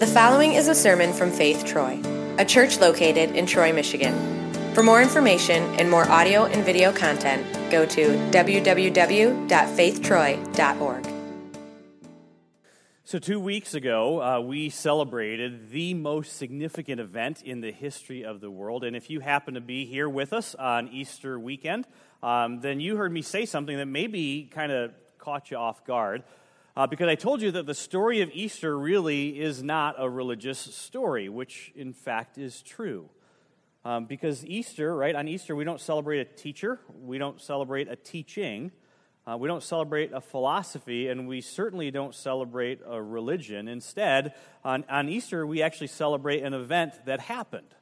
The following is a sermon from Faith Troy, a church located in Troy, Michigan. For more information and more audio and video content, go to www.faithtroy.org. So, two weeks ago, uh, we celebrated the most significant event in the history of the world. And if you happen to be here with us on Easter weekend, um, then you heard me say something that maybe kind of caught you off guard uh, because I told you that the story of Easter really is not a religious story, which in fact is true. Um, because Easter, right, on Easter, we don't celebrate a teacher, we don't celebrate a teaching, uh, we don't celebrate a philosophy, and we certainly don't celebrate a religion. Instead, on, on Easter, we actually celebrate an event that happened.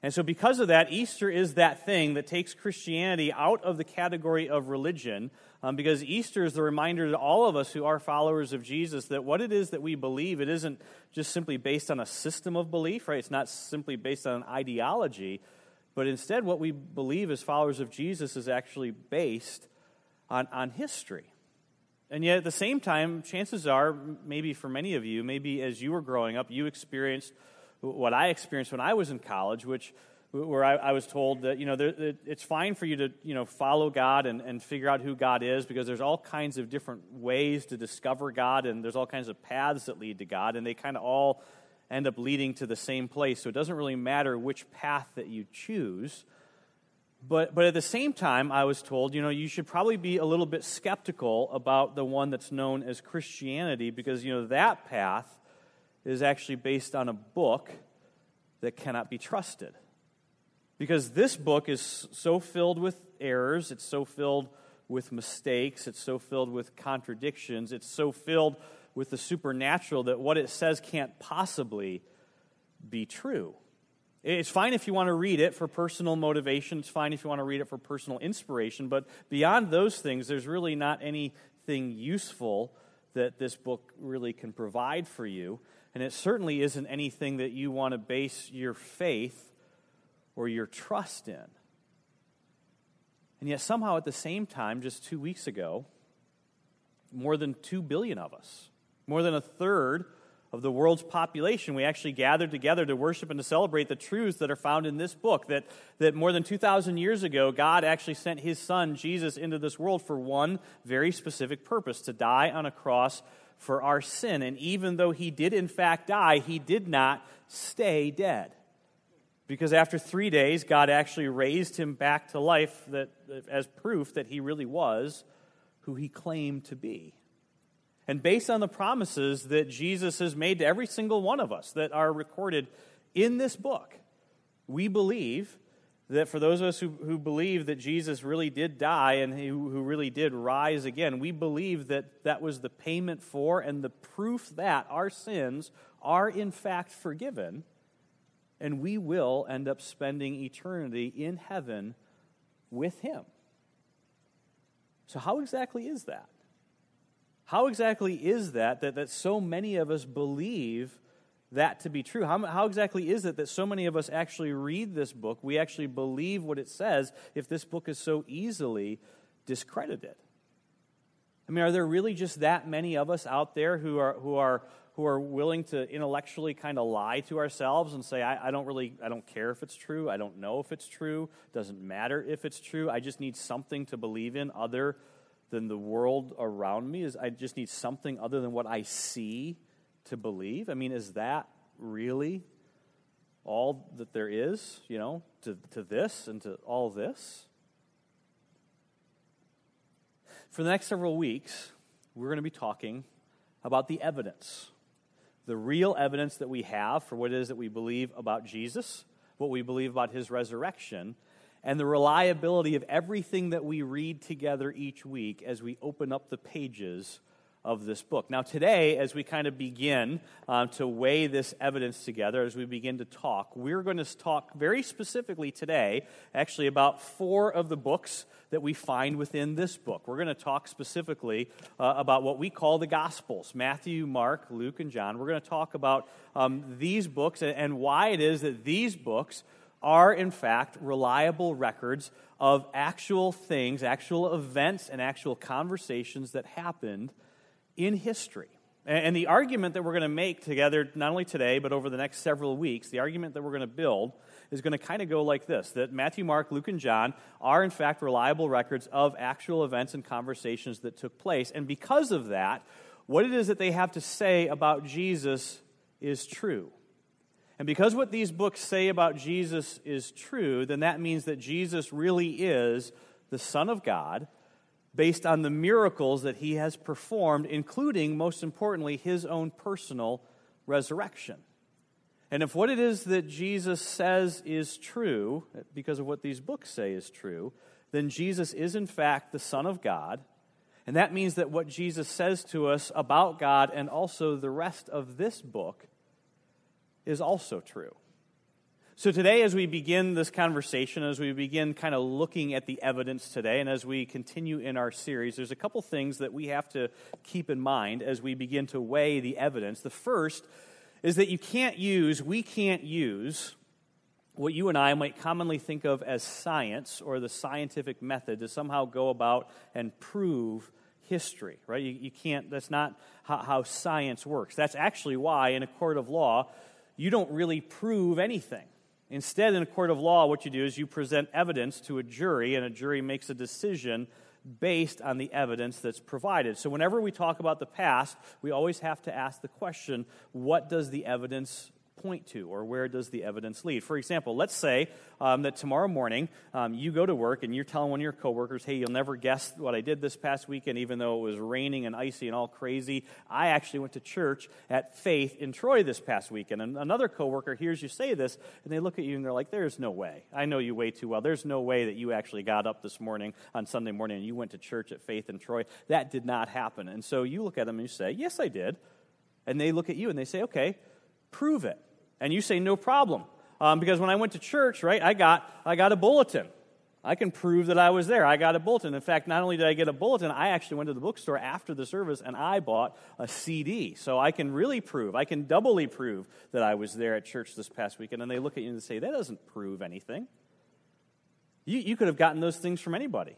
And so, because of that, Easter is that thing that takes Christianity out of the category of religion, um, because Easter is the reminder to all of us who are followers of Jesus that what it is that we believe, it isn't just simply based on a system of belief, right? It's not simply based on an ideology, but instead, what we believe as followers of Jesus is actually based on, on history. And yet, at the same time, chances are, maybe for many of you, maybe as you were growing up, you experienced what I experienced when I was in college, which where I, I was told that you know there, it's fine for you to you know follow God and, and figure out who God is because there's all kinds of different ways to discover God and there's all kinds of paths that lead to God and they kind of all end up leading to the same place. So it doesn't really matter which path that you choose. But, but at the same time, I was told, you know, you should probably be a little bit skeptical about the one that's known as Christianity because, you know, that path is actually based on a book that cannot be trusted. Because this book is so filled with errors, it's so filled with mistakes, it's so filled with contradictions, it's so filled with the supernatural that what it says can't possibly be true. It's fine if you want to read it for personal motivation. It's fine if you want to read it for personal inspiration. But beyond those things, there's really not anything useful that this book really can provide for you. And it certainly isn't anything that you want to base your faith or your trust in. And yet, somehow, at the same time, just two weeks ago, more than 2 billion of us, more than a third of the world's population, we actually gathered together to worship and to celebrate the truths that are found in this book. That, that more than 2,000 years ago, God actually sent his son, Jesus, into this world for one very specific purpose to die on a cross for our sin. And even though he did in fact die, he did not stay dead. Because after three days, God actually raised him back to life that, as proof that he really was who he claimed to be. And based on the promises that Jesus has made to every single one of us that are recorded in this book, we believe that for those of us who, who believe that Jesus really did die and who, who really did rise again, we believe that that was the payment for and the proof that our sins are in fact forgiven, and we will end up spending eternity in heaven with Him. So, how exactly is that? How exactly is that that, that so many of us believe that to be true? How, how exactly is it that so many of us actually read this book? We actually believe what it says if this book is so easily discredited? I mean, are there really just that many of us out there who are, who are, who are willing to intellectually kind of lie to ourselves and say, I, I don't really, I don't care if it's true. I don't know if it's true. Doesn't matter if it's true. I just need something to believe in other than the world around me. Is I just need something other than what I see to believe? I mean, is that really all that there is, you know, to, to this and to all this? For the next several weeks, we're going to be talking about the evidence, the real evidence that we have for what it is that we believe about Jesus, what we believe about his resurrection, and the reliability of everything that we read together each week as we open up the pages of this book. Now, today, as we kind of begin um, to weigh this evidence together, as we begin to talk, we're going to talk very specifically today, actually, about four of the books that we find within this book. We're going to talk specifically uh, about what we call the Gospels Matthew, Mark, Luke, and John. We're going to talk about um, these books and why it is that these books are, in fact, reliable records of actual things, actual events, and actual conversations that happened in history. And the argument that we're going to make together, not only today, but over the next several weeks, the argument that we're going to build is going to kind of go like this that Matthew, Mark, Luke, and John are, in fact, reliable records of actual events and conversations that took place. And because of that, what it is that they have to say about Jesus is true. And because what these books say about Jesus is true, then that means that Jesus really is the Son of God based on the miracles that he has performed, including, most importantly, his own personal resurrection. And if what it is that Jesus says is true, because of what these books say is true, then Jesus is in fact the Son of God. And that means that what Jesus says to us about God and also the rest of this book is also true. So, today, as we begin this conversation, as we begin kind of looking at the evidence today, and as we continue in our series, there's a couple things that we have to keep in mind as we begin to weigh the evidence. The first is that you can't use, we can't use, what you and I might commonly think of as science or the scientific method to somehow go about and prove history, right? You, you can't, that's not how, how science works. That's actually why, in a court of law, you don't really prove anything. Instead, in a court of law, what you do is you present evidence to a jury, and a jury makes a decision based on the evidence that's provided. So, whenever we talk about the past, we always have to ask the question what does the evidence point to, or where does the evidence lead? For example, let's say um, that tomorrow morning um, you go to work and you're telling one of your coworkers, hey, you'll never guess what I did this past weekend, even though it was raining and icy and all crazy. I actually went to church at Faith in Troy this past weekend. And another coworker hears you say this, and they look at you and they're like, there's no way. I know you way too well. There's no way that you actually got up this morning on Sunday morning and you went to church at Faith in Troy. That did not happen. And so you look at them and you say, yes, I did. And they look at you and they say, okay, prove it. And you say, no problem. Um, because when I went to church, right, I got, I got a bulletin. I can prove that I was there. I got a bulletin. In fact, not only did I get a bulletin, I actually went to the bookstore after the service and I bought a CD. So I can really prove, I can doubly prove that I was there at church this past weekend. And they look at you and say, that doesn't prove anything. You, you could have gotten those things from anybody,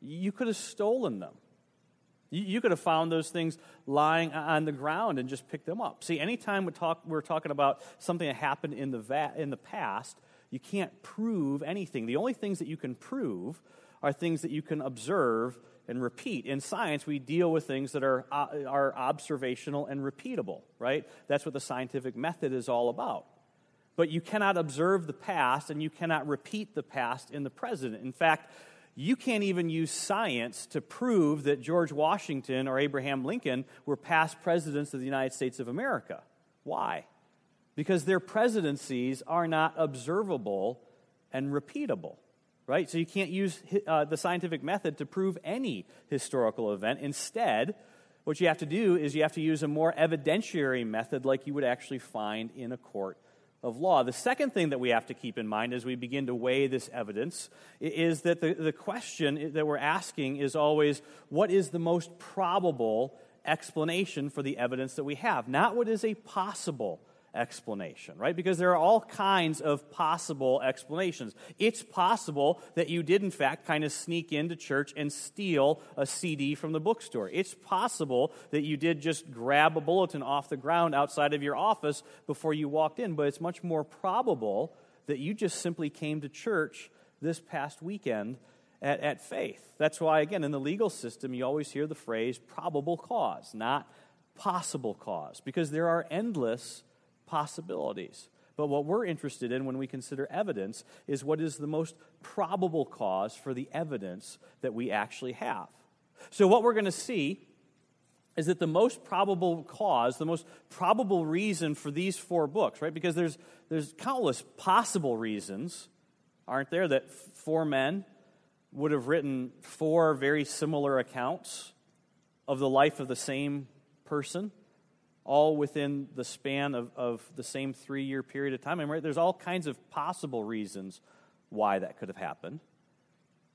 you could have stolen them. You, could have found those things lying on the ground and just picked them up. See, anytime we talk, we're talking about something that happened in the, va- in the past, you can't prove anything. The only things that you can prove are things that you can observe and repeat. In science, we deal with things that are, uh, are observational and repeatable, right? That's what the scientific method is all about. But you cannot observe the past and you cannot repeat the past in the present. In fact, you can't even use science to prove that George Washington or Abraham Lincoln were past presidents of the United States of America. Why? Because their presidencies are not observable and repeatable, right? So you can't use uh, the scientific method to prove any historical event. Instead, what you have to do is you have to use a more evidentiary method like you would actually find in a court of law. The second thing that we have to keep in mind as we begin to weigh this evidence is that the, the question that we're asking is always what is the most probable explanation for the evidence that we have? Not what is a possible explanation, right? Because there are all kinds of possible explanations. It's possible that you did, in fact, kind of sneak into church and steal a CD from the bookstore. It's possible that you did just grab a bulletin off the ground outside of your office before you walked in, but it's much more probable that you just simply came to church this past weekend at, at faith. That's why, again, in the legal system, you always hear the phrase probable cause, not possible cause, because there are endless possibilities. But what we're interested in when we consider evidence is what is the most probable cause for the evidence that we actually have. So, what we're going to see is that the most probable cause, the most probable reason for these four books, right? Because there's, there's countless possible reasons, aren't there, that four men would have written four very similar accounts of the life of the same person all within the span of, of the same three year period of time. I mean, right, there's all kinds of possible reasons why that could have happened.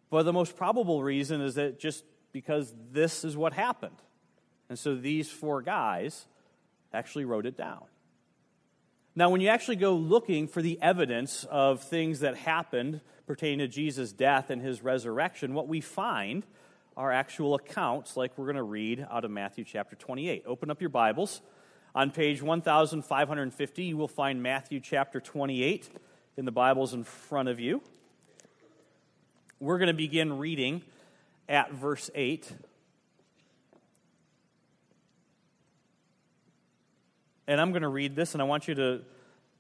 But the most probable reason is that just because this is what happened. And so these four guys actually wrote it down. Now, when you actually go looking for the evidence of things that happened pertaining to Jesus' death and his resurrection, what we find are actual accounts like we're going to read out of Matthew chapter 28. Open up your Bibles. On page 1550, you will find Matthew chapter 28 in the Bibles in front of you. We're going to begin reading at verse 8. And I'm going to read this, and I want you to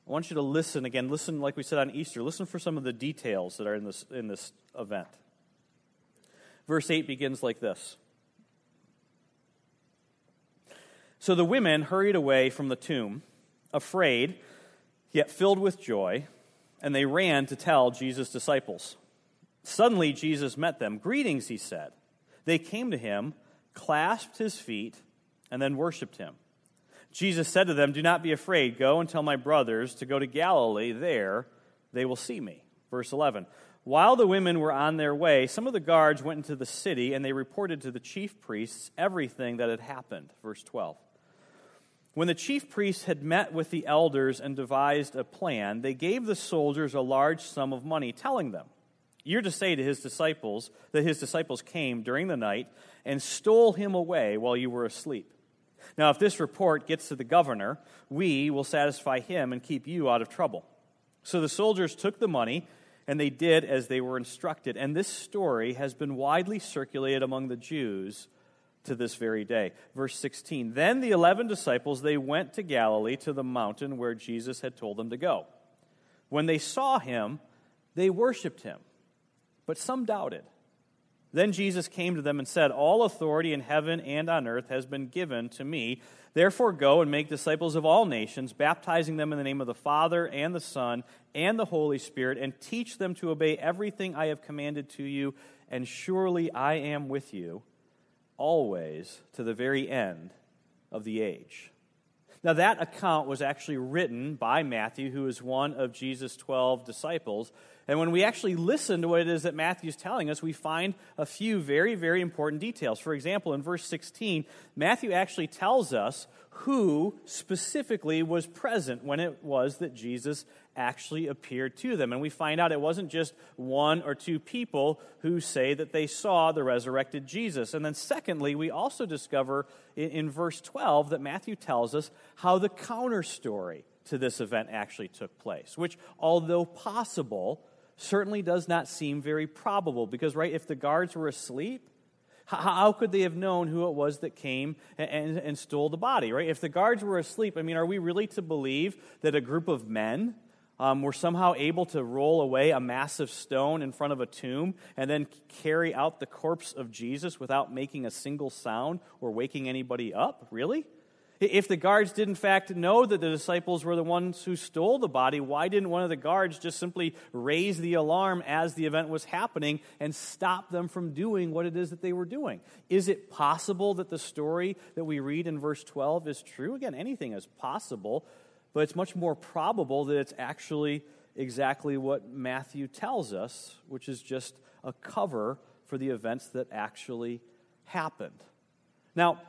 I want you to listen again. Listen, like we said on Easter, listen for some of the details that are in this, in this event. Verse 8 begins like this So the women hurried away from the tomb, afraid, yet filled with joy, and they ran to tell Jesus' disciples. Suddenly Jesus met them. Greetings, he said. They came to him, clasped his feet, and then worshiped him. Jesus said to them, Do not be afraid. Go and tell my brothers to go to Galilee. There they will see me. Verse 11. While the women were on their way, some of the guards went into the city and they reported to the chief priests everything that had happened. Verse 12. When the chief priests had met with the elders and devised a plan, they gave the soldiers a large sum of money, telling them, You're to say to his disciples that his disciples came during the night and stole him away while you were asleep. Now, if this report gets to the governor, we will satisfy him and keep you out of trouble. So the soldiers took the money, and they did as they were instructed. And this story has been widely circulated among the Jews to this very day. Verse 16 Then the eleven disciples, they went to Galilee, to the mountain where Jesus had told them to go. When they saw him, they worshiped him, but some doubted. Then Jesus came to them and said, All authority in heaven and on earth has been given to me. Therefore, go and make disciples of all nations, baptizing them in the name of the Father and the Son and the Holy Spirit, and teach them to obey everything I have commanded to you. And surely I am with you always to the very end of the age. Now, that account was actually written by Matthew, who is one of Jesus' 12 disciples. And when we actually listen to what it is that Matthew is telling us, we find a few very, very important details. For example, in verse 16, Matthew actually tells us who specifically was present when it was that Jesus actually appeared to them. And we find out it wasn't just one or two people who say that they saw the resurrected Jesus. And then, secondly, we also discover in, in verse 12 that Matthew tells us how the counter story to this event actually took place, which, although possible, certainly does not seem very probable because, right, if the guards were asleep, how could they have known who it was that came and, and, stole the body, right? If the guards were asleep, I mean, are we really to believe that a group of men um, were somehow able to roll away a massive stone in front of a tomb and then carry out the corpse of Jesus without making a single sound or waking anybody up? Really? If the guards did, in fact, know that the disciples were the ones who stole the body, why didn't one of the guards just simply raise the alarm as the event was happening and stop them from doing what it is that they were doing? Is it possible that the story that we read in verse 12 is true? Again, anything is possible, but it's much more probable that it's actually exactly what Matthew tells us, which is just a cover for the events that actually happened. Now,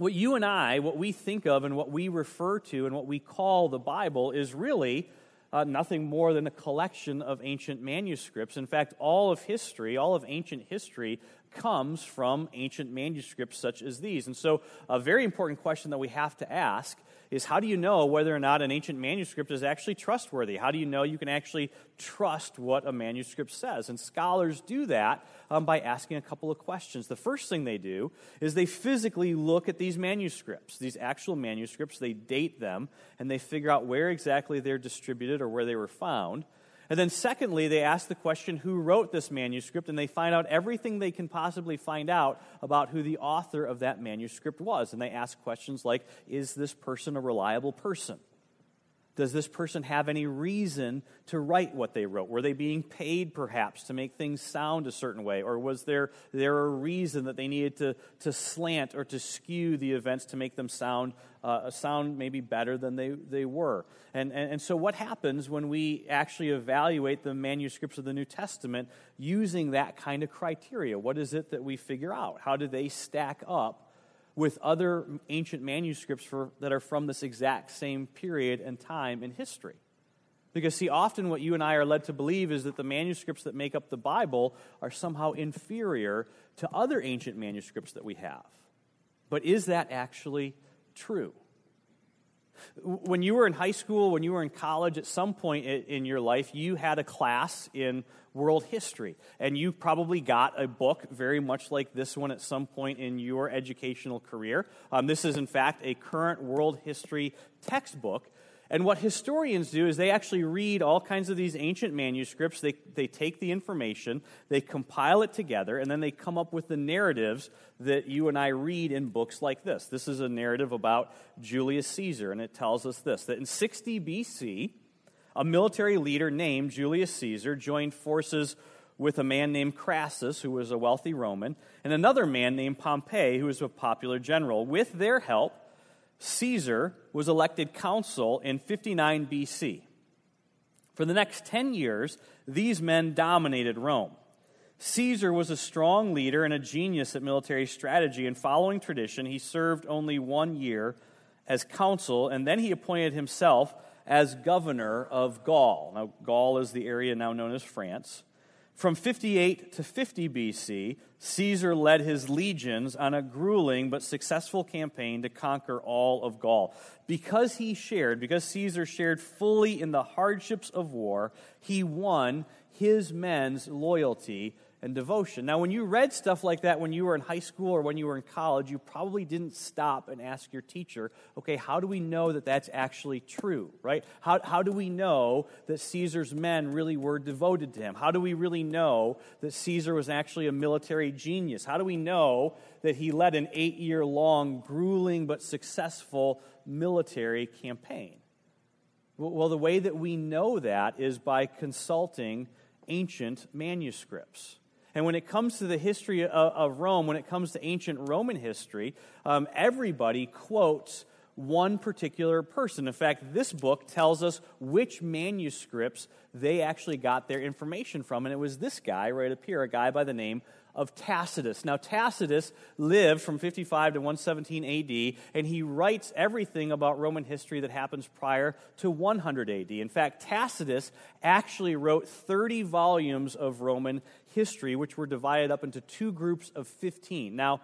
what you and I, what we think of and what we refer to and what we call the Bible is really uh, nothing more than a collection of ancient manuscripts. In fact, all of history, all of ancient history, comes from ancient manuscripts such as these. And so, a very important question that we have to ask is how do you know whether or not an ancient manuscript is actually trustworthy? How do you know you can actually trust what a manuscript says? And scholars do that um, by asking a couple of questions. The first thing they do is they physically look at these manuscripts, these actual manuscripts, they date them, and they figure out where exactly they're distributed or where they were found. And then, secondly, they ask the question who wrote this manuscript, and they find out everything they can possibly find out about who the author of that manuscript was. And they ask questions like Is this person a reliable person? Does this person have any reason to write what they wrote? Were they being paid perhaps to make things sound a certain way? Or was there, there a reason that they needed to, to slant or to skew the events to make them sound, uh, sound maybe better than they, they were? And, and, and so, what happens when we actually evaluate the manuscripts of the New Testament using that kind of criteria? What is it that we figure out? How do they stack up? With other ancient manuscripts for, that are from this exact same period and time in history. Because, see, often what you and I are led to believe is that the manuscripts that make up the Bible are somehow inferior to other ancient manuscripts that we have. But is that actually true? When you were in high school, when you were in college, at some point in your life, you had a class in world history. And you probably got a book very much like this one at some point in your educational career. Um, this is, in fact, a current world history textbook and what historians do is they actually read all kinds of these ancient manuscripts. They, they take the information, they compile it together, and then they come up with the narratives that you and I read in books like this. This is a narrative about Julius Caesar, and it tells us this that in 60 BC, a military leader named Julius Caesar joined forces with a man named Crassus, who was a wealthy Roman, and another man named Pompey, who was a popular general. With their help, Caesar was elected consul in 59 BC. For the next 10 years, these men dominated Rome. Caesar was a strong leader and a genius at military strategy, and following tradition, he served only one year as consul, and then he appointed himself as governor of Gaul. Now, Gaul is the area now known as France. From 58 to 50 BC, Caesar led his legions on a grueling but successful campaign to conquer all of Gaul. Because he shared, because Caesar shared fully in the hardships of war, he won his men's loyalty and devotion. Now, when you read stuff like that when you were in high school or when you were in college, you probably didn't stop and ask your teacher, okay, how do we know that that's actually true, right? How, how do we know that Caesar's men really were devoted to him? How do we really know that Caesar was actually a military genius? How do we know that he led an eight year long, grueling but successful military campaign? Well, the way that we know that is by consulting ancient manuscripts. And when it comes to the history of, of Rome, when it comes to ancient Roman history, um, everybody quotes one particular person. In fact, this book tells us which manuscripts they actually got their information from. And it was this guy right up here, a guy by the name of Tacitus. Now, Tacitus lived from 55 to 117 AD, and he writes everything about Roman history that happens prior to 100 AD. In fact, Tacitus actually wrote 30 volumes of Roman history, which were divided up into two groups of 15. Now,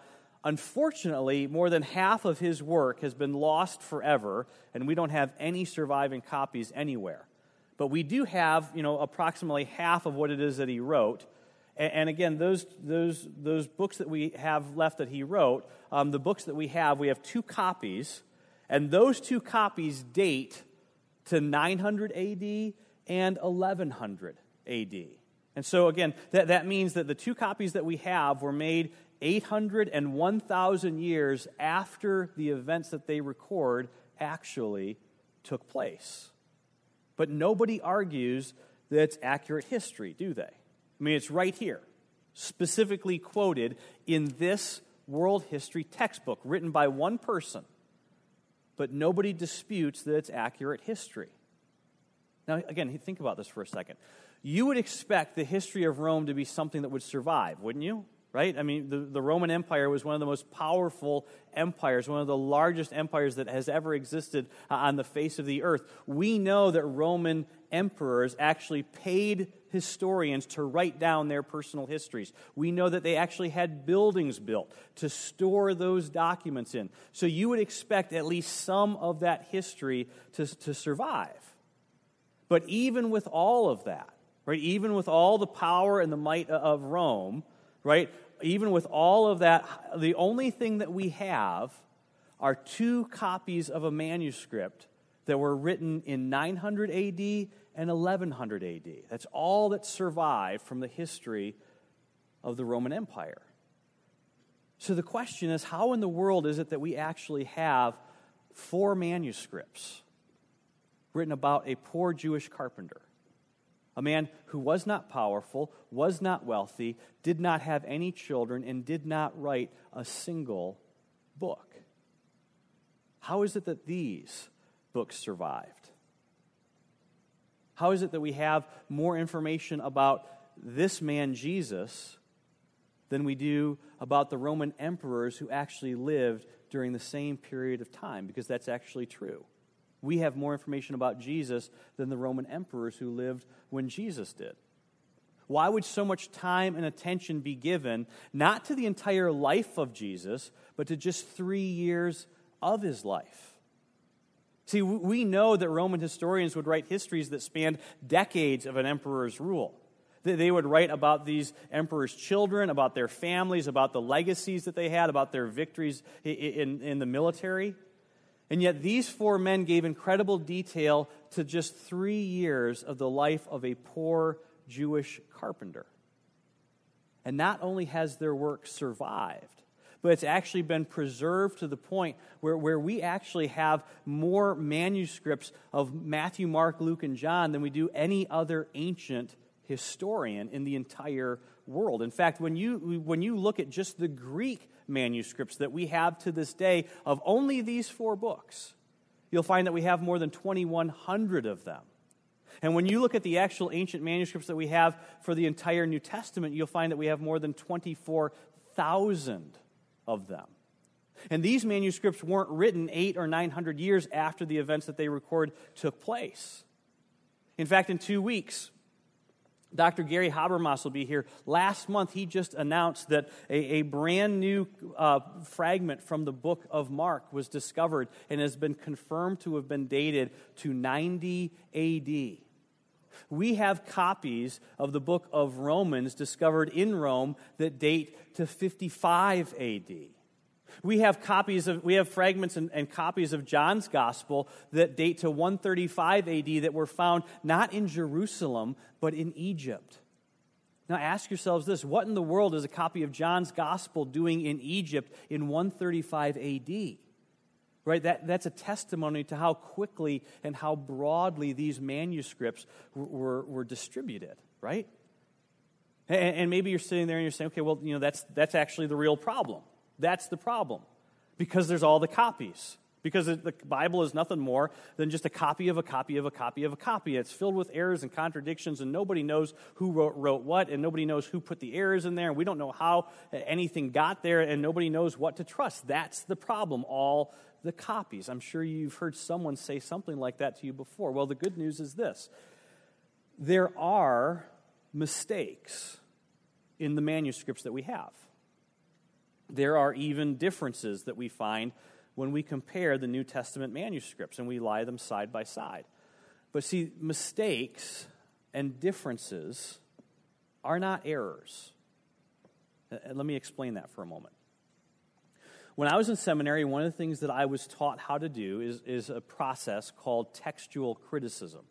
Unfortunately, more than half of his work has been lost forever, and we don't have any surviving copies anywhere. But we do have, you know, approximately half of what it is that he wrote. And, again, those, those, those books that we have left that he wrote, um, the books that we have, we have two copies, and those two copies date to 900 AD and 1100 AD. And so, again, that, that means that the two copies that we have were made 800 and 1,000 years after the events that they record actually took place. But nobody argues that it's accurate history, do they? I mean, it's right here, specifically quoted in this world history textbook written by one person. But nobody disputes that it's accurate history. Now, again, think about this for a second. You would expect the history of Rome to be something that would survive, wouldn't you? right? I mean, the, the Roman Empire was one of the most powerful empires, one of the largest empires that has ever existed uh, on the face of the earth. We know that Roman emperors actually paid historians to write down their personal histories. We know that they actually had buildings built to store those documents in. So you would expect at least some of that history to, to survive. But even with all of that, right, even with all the power and the might of Rome, right, even with all of that, the only thing that we have are two copies of a manuscript that were written in 900 AD and 1100 AD. That's all that survived from the history of the Roman Empire. So the question is how in the world is it that we actually have four manuscripts written about a poor Jewish carpenter? a man who was not powerful, was not wealthy, did not have any children, and did not write a single book. How is it that these books survived? How is it that we have more information about this man, Jesus, than we do about the Roman emperors who actually lived during the same period of time? Because that's actually true. We have more information about Jesus than the Roman emperors who lived when Jesus did. Why would so much time and attention be given not to the entire life of Jesus, but to just three years of his life? See, we know that Roman historians would write histories that spanned decades of an emperor's rule. They would write about these emperors' children, about their families, about the legacies that they had, about their victories in, in the military. And yet, these four men gave incredible detail to just three years of the life of a poor Jewish carpenter. And not only has their work survived, but it's actually been preserved to the point where, where we actually have more manuscripts of Matthew, Mark, Luke, and John than we do any other ancient historian in the entire world. In fact, when you, when you look at just the Greek manuscripts that we have to this day of only these four books, you'll find that we have more than 2,100 of them. And when you look at the actual ancient manuscripts that we have for the entire New Testament, you'll find that we have more than 24,000 of them. And these manuscripts weren't written eight or 900 years after the events that they record took place. In fact, in two weeks, Dr. Gary Habermas will be here. Last month, he just announced that a, a brand new uh, fragment from the book of Mark was discovered and has been confirmed to have been dated to 90 AD. We have copies of the book of Romans discovered in Rome that date to 55 AD. We have copies of, we have fragments and, and, copies of John's gospel that date to 135 AD that were found not in Jerusalem, but in Egypt. Now ask yourselves this what in the world is a copy of John's gospel doing in Egypt in 135 AD? Right? That, that's a testimony to how quickly and how broadly these manuscripts were, were, distributed, right? And, and, maybe you're sitting there and you're saying, okay, well, you know, that's, that's actually the real problem. That's the problem. Because there's all the copies. Because the Bible is nothing more than just a copy of a copy of a copy of a copy. It's filled with errors and contradictions, and nobody knows who wrote, wrote what, and nobody knows who put the errors in there, and we don't know how anything got there, and nobody knows what to trust. That's the problem. All the copies. I'm sure you've heard someone say something like that to you before. Well, the good news is this there are mistakes in the manuscripts that we have. There are even differences that we find when we compare the New Testament manuscripts and we lie them side by side. But see, mistakes and differences are not errors. Uh, uh, let me explain that for a moment. When I was in seminary, one of the things that I was taught how to do is, is a process called textual criticism.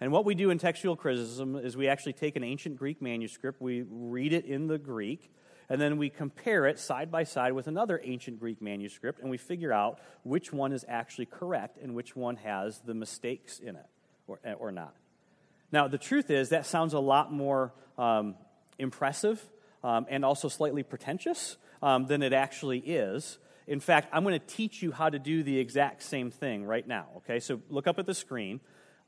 And what we do in textual criticism is we actually take an ancient Greek manuscript, we read it in the Greek, and then we compare it side by side with another ancient Greek manuscript, and we figure out which one is actually correct and which one has the mistakes in it or, or not. Now, the truth is, that sounds a lot more um, impressive um, and also slightly pretentious um, than it actually is. In fact, I'm going to teach you how to do the exact same thing right now. Okay, so look up at the screen.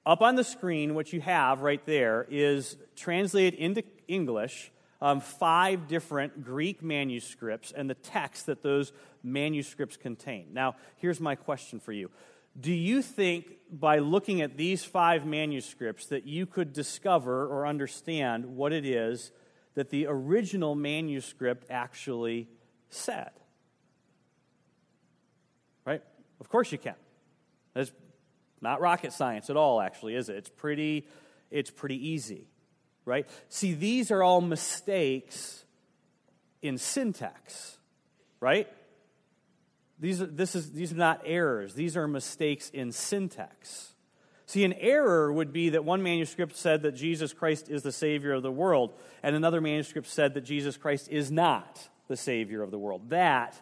Up on the screen, what you have right there is translated into English um, five different Greek manuscripts and the text that those manuscripts contain. Now, here's my question for you. Do you think by looking at these five manuscripts that you could discover or understand what it is that the original manuscript actually said. Right? Of course you can. That's not rocket science at all, actually, is it? It's pretty, it's pretty easy. Right? See, these are all mistakes in syntax. Right? These are, this is, these are not errors. These are mistakes in syntax. See, an error would be that one manuscript said that Jesus Christ is the Savior of the world, and another manuscript said that Jesus Christ is not the Savior of the world. That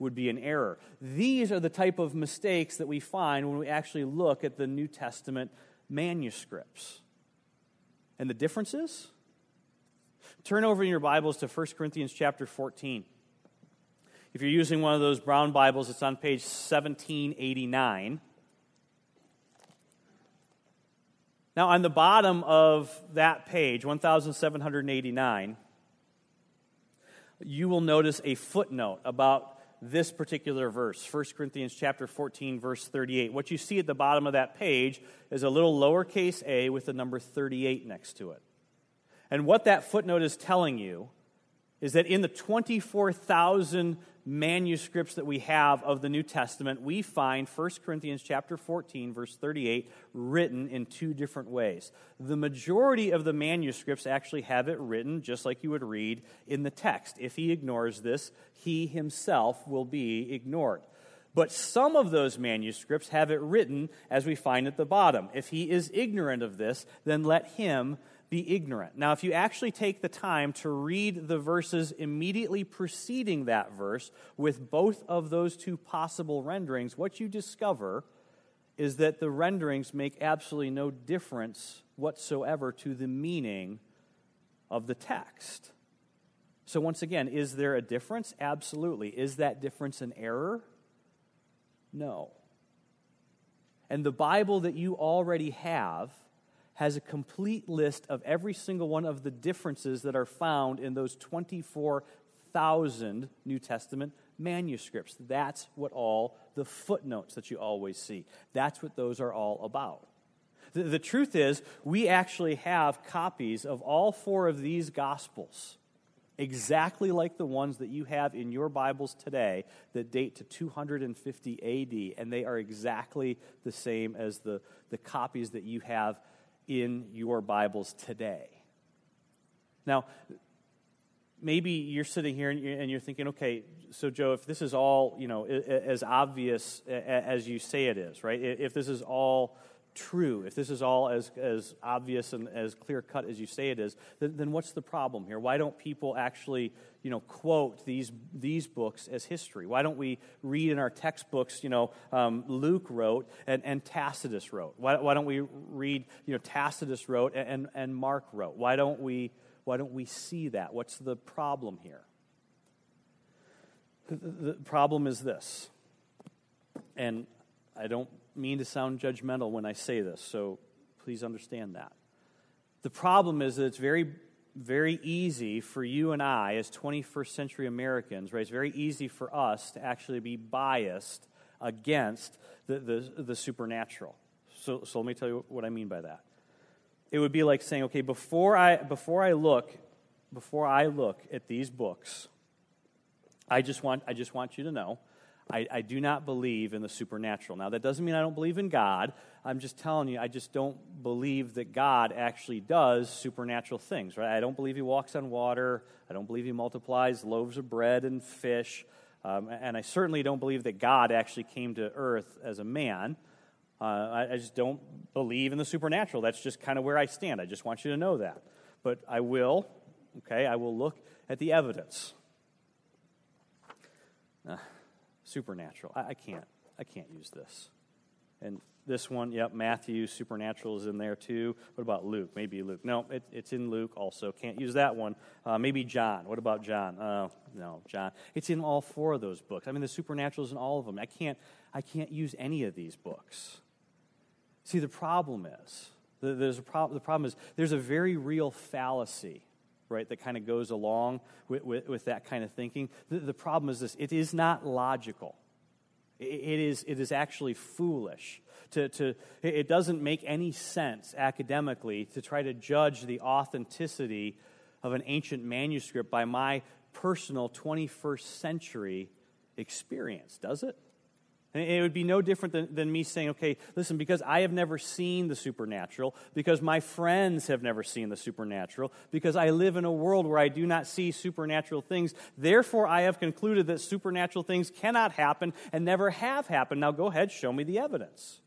would be an error. These are the type of mistakes that we find when we actually look at the New Testament manuscripts. And the differences? Turn over in your Bibles to 1 Corinthians chapter 14. If you're using one of those brown Bibles, it's on page 1789. Now, on the bottom of that page, 1789, you will notice a footnote about this particular verse, 1 Corinthians chapter 14 verse 38. What you see at the bottom of that page is a little lowercase a with the number 38 next to it. And what that footnote is telling you is that in the 24,000 manuscripts that we have of the New Testament, we find 1 Corinthians chapter 14 verse 38 written in two different ways. The majority of the manuscripts actually have it written just like you would read in the text. If he ignores this, he himself will be ignored. But some of those manuscripts have it written as we find at the bottom. If he is ignorant of this, then let him be ignorant. Now, if you actually take the time to read the verses immediately preceding that verse with both of those two possible renderings, what you discover is that the renderings make absolutely no difference whatsoever to the meaning of the text. So, once again, is there a difference? Absolutely. Is that difference an error? No. And the Bible that you already have has a complete list of every single one of the differences that are found in those 24,000 New Testament manuscripts. That's what all the footnotes that you always see. That's what those are all about. The, the truth is, we actually have copies of all four of these gospels exactly like the ones that you have in your Bibles today that date to 250 AD, and they are exactly the same as the, the copies that you have in your Bibles today. Now, maybe you're sitting here and you're thinking, okay, so Joe, if this is all, you know, as obvious as you say it is, right? If this is all true, if this is all as, as obvious and as clear cut as you say it is, then, then what's the problem here? Why don't people actually you know, quote these, these books as history? Why don't we read in our textbooks, you know, um, Luke wrote and, and Tacitus wrote? Why, why don't we read, you know, Tacitus wrote and, and Mark wrote? Why don't, we, why don't we see that? What's the problem here? The, the problem is this, and I don't mean to sound judgmental when I say this, so please understand that. The problem is that it's very very easy for you and I, as 21st century Americans, right? It's very easy for us to actually be biased against the, the, the supernatural. So, so let me tell you what I mean by that. It would be like saying, okay, before I, before I look, before I look at these books, I just want, I just want you to know I, I, do not believe in the supernatural. Now, that doesn't mean I don't believe in God. I'm just telling you, I just don't believe that God actually does supernatural things, right? I don't believe He walks on water. I don't believe He multiplies loaves of bread and fish. Um, and I certainly don't believe that God actually came to earth as a man. Uh, I, I just don't believe in the supernatural. That's just kind of where I stand. I just want you to know that. But I will, okay, I will look at the evidence. Uh, supernatural. I, I can't. I can't use this. And this one, yep, Matthew, supernatural is in there too. What about Luke? Maybe Luke. No, it, it's in Luke also. Can't use that one. Uh, maybe John. What about John? Uh, no, John. It's in all four of those books. I mean, the supernatural is in all of them. I can't, I can't use any of these books. See, the problem is, there's a problem, the problem is there's a very real fallacy right, that kind of goes along with, with, with that kind of thinking. The, the, problem is this it is not logical. It, is, it is actually foolish. To, to, it doesn't make any sense academically to try to judge the authenticity of an ancient manuscript by my personal 21st century experience, does it? And it would be no different than, than me saying, okay, listen, because I have never seen the supernatural, because my friends have never seen the supernatural, because I live in a world where I do not see supernatural things, therefore I have concluded that supernatural things cannot happen and never have happened. Now go ahead, show me the evidence.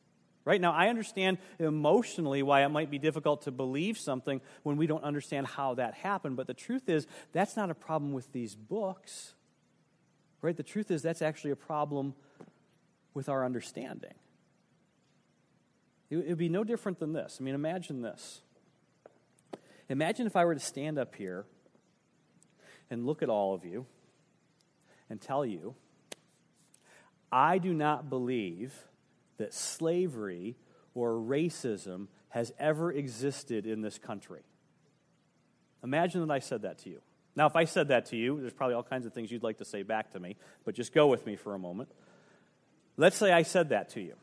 Right? Now, I understand emotionally why it might be difficult to believe something when we don't understand how that happened, but the truth is, that's not a problem with these books. Right? The truth is, that's actually a problem with our understanding. It would be no different than this. I mean, imagine this. Imagine if I were to stand up here and look at all of you and tell you, I do not believe that slavery or racism has ever existed in this country. Imagine that I said that to you. Now, if I said that to you, there's probably all kinds of things you'd like to say back to me, but just go with me for a moment. Let's say I said that to you,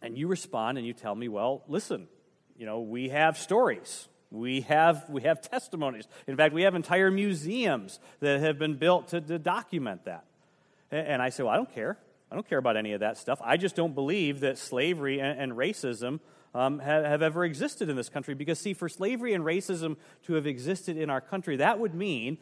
and you respond and you tell me, well, listen, you know, we have stories. We have, we have testimonies. In fact, we have entire museums that have been built to, to document that. And I say, well, I don't care. I don't care about any of that stuff. I just don't believe that slavery and, and racism um, have, have ever existed in this country. Because, see, for slavery and racism to have existed in our country, that would mean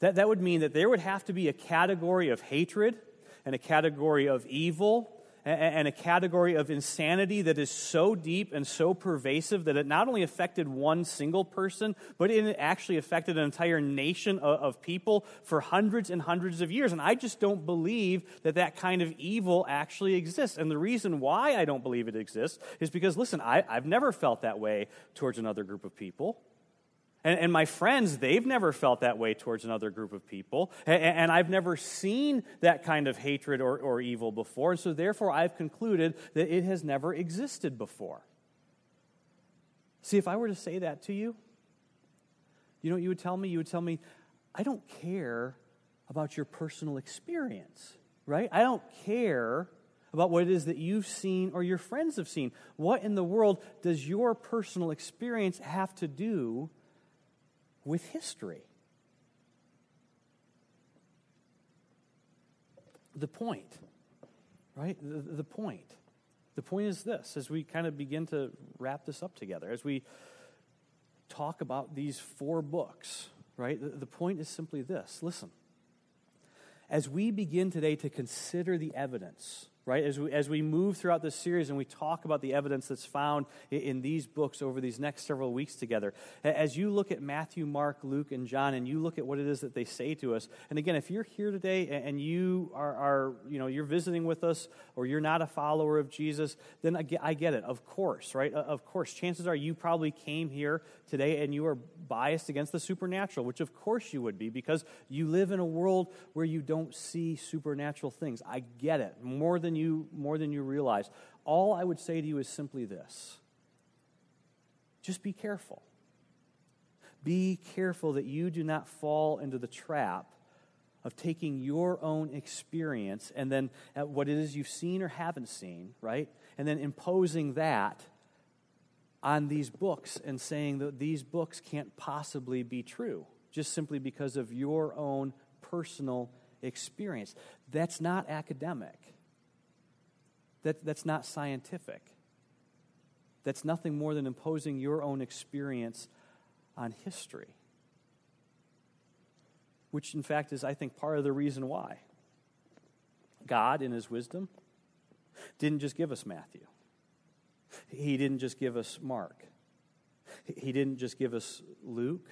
that, that would mean that there would have to be a category of hatred and a category of evil and a category of insanity that is so deep and so pervasive that it not only affected one single person, but it actually affected an entire nation of people for hundreds and hundreds of years. And I just don't believe that that kind of evil actually exists. And the reason why I don't believe it exists is because, listen, I, I've never felt that way towards another group of people. And, and, my friends, they've never felt that way towards another group of people. And, and I've never seen that kind of hatred or, or evil before. And so, therefore, I've concluded that it has never existed before. See, if I were to say that to you, you know what you would tell me? You would tell me, I don't care about your personal experience, right? I don't care about what it is that you've seen or your friends have seen. What in the world does your personal experience have to do with history. The point, right? The, the point. The point is this as we kind of begin to wrap this up together, as we talk about these four books, right? The, the point is simply this listen, as we begin today to consider the evidence right? As we, as we move throughout this series and we talk about the evidence that's found in, these books over these next several weeks together, as you look at Matthew, Mark, Luke, and John, and you look at what it is that they say to us, and again, if you're here today and you are, are you know, you're visiting with us or you're not a follower of Jesus, then I get, I get it, of course, right? Of course, chances are you probably came here today and you are biased against the supernatural, which of course you would be because you live in a world where you don't see supernatural things. I get it more than you more than you realize. All I would say to you is simply this. Just be careful. Be careful that you do not fall into the trap of taking your own experience and then at what it is you've seen or haven't seen, right? And then imposing that on these books and saying that these books can't possibly be true just simply because of your own personal experience. That's not academic. That, that's not scientific. That's nothing more than imposing your own experience on history. Which, in fact, is, I think, part of the reason why God, in His wisdom, didn't just give us Matthew. He didn't just give us Mark, He didn't just give us Luke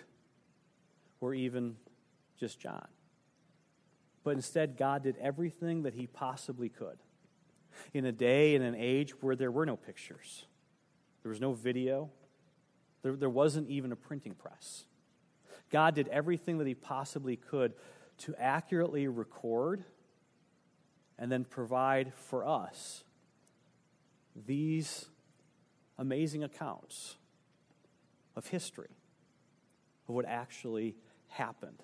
or even just John. But instead, God did everything that He possibly could in a day in an age where there were no pictures, there was no video, there, there wasn't even a printing press. God did everything that He possibly could to accurately record and then provide for us these amazing accounts of history, of what actually happened.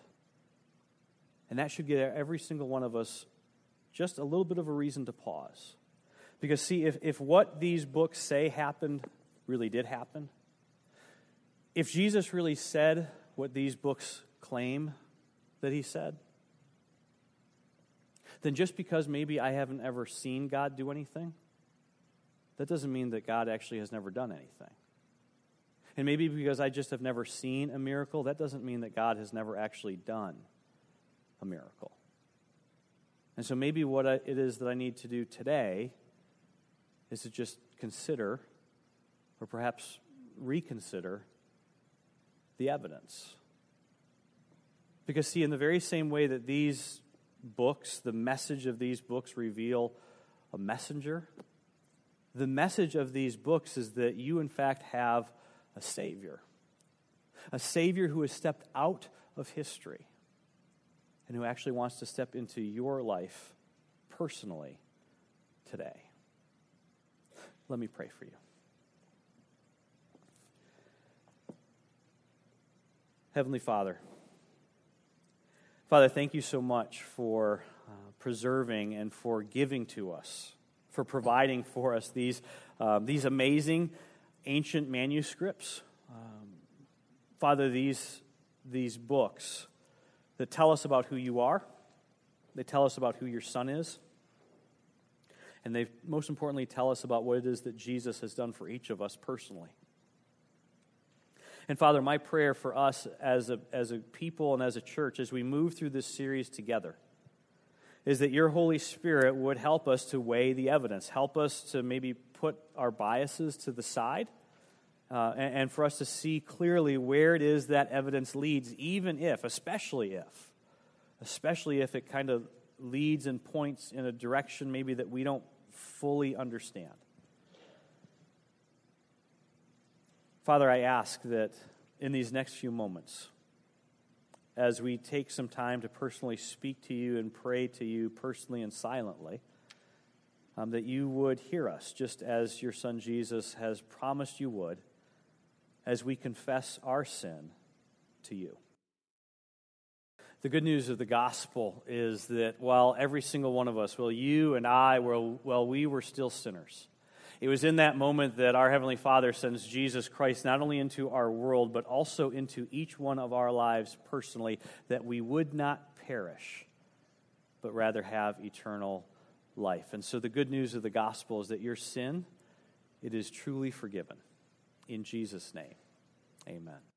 And that should give every single one of us just a little bit of a reason to pause. Because, see, if, if what these books say happened really did happen, if Jesus really said what these books claim that he said, then just because maybe I haven't ever seen God do anything, that doesn't mean that God actually has never done anything. And maybe because I just have never seen a miracle, that doesn't mean that God has never actually done a miracle. And so maybe what I, it is that I need to do today is to just consider, or perhaps reconsider, the evidence. Because, see, in the very same way that these books, the message of these books reveal a messenger, the message of these books is that you, in fact, have a Savior. A Savior who has stepped out of history and who actually wants to step into your life personally today. Let me pray for you. Heavenly Father, Father, thank you so much for uh, preserving and for giving to us, for providing for us these, uh, these amazing ancient manuscripts. Um, Father, these, these books that tell us about who you are, they tell us about who your Son is, and they most importantly tell us about what it is that Jesus has done for each of us personally. And Father, my prayer for us as a, as a people and as a church as we move through this series together is that your Holy Spirit would help us to weigh the evidence, help us to maybe put our biases to the side, uh, and, and for us to see clearly where it is that evidence leads, even if, especially if, especially if it kind of leads and points in a direction maybe that we don't fully understand. Father, I ask that in these next few moments, as we take some time to personally speak to you and pray to you personally and silently, um, that you would hear us just as your son Jesus has promised you would, as we confess our sin to you. The good news of the gospel is that while every single one of us, well, you and I, well, well we were still sinners it was in that moment that our Heavenly Father sends Jesus Christ not only into our world, but also into each one of our lives personally, that we would not perish, but rather have eternal life. And so the good news of the gospel is that your sin, it is truly forgiven. In Jesus' name, amen.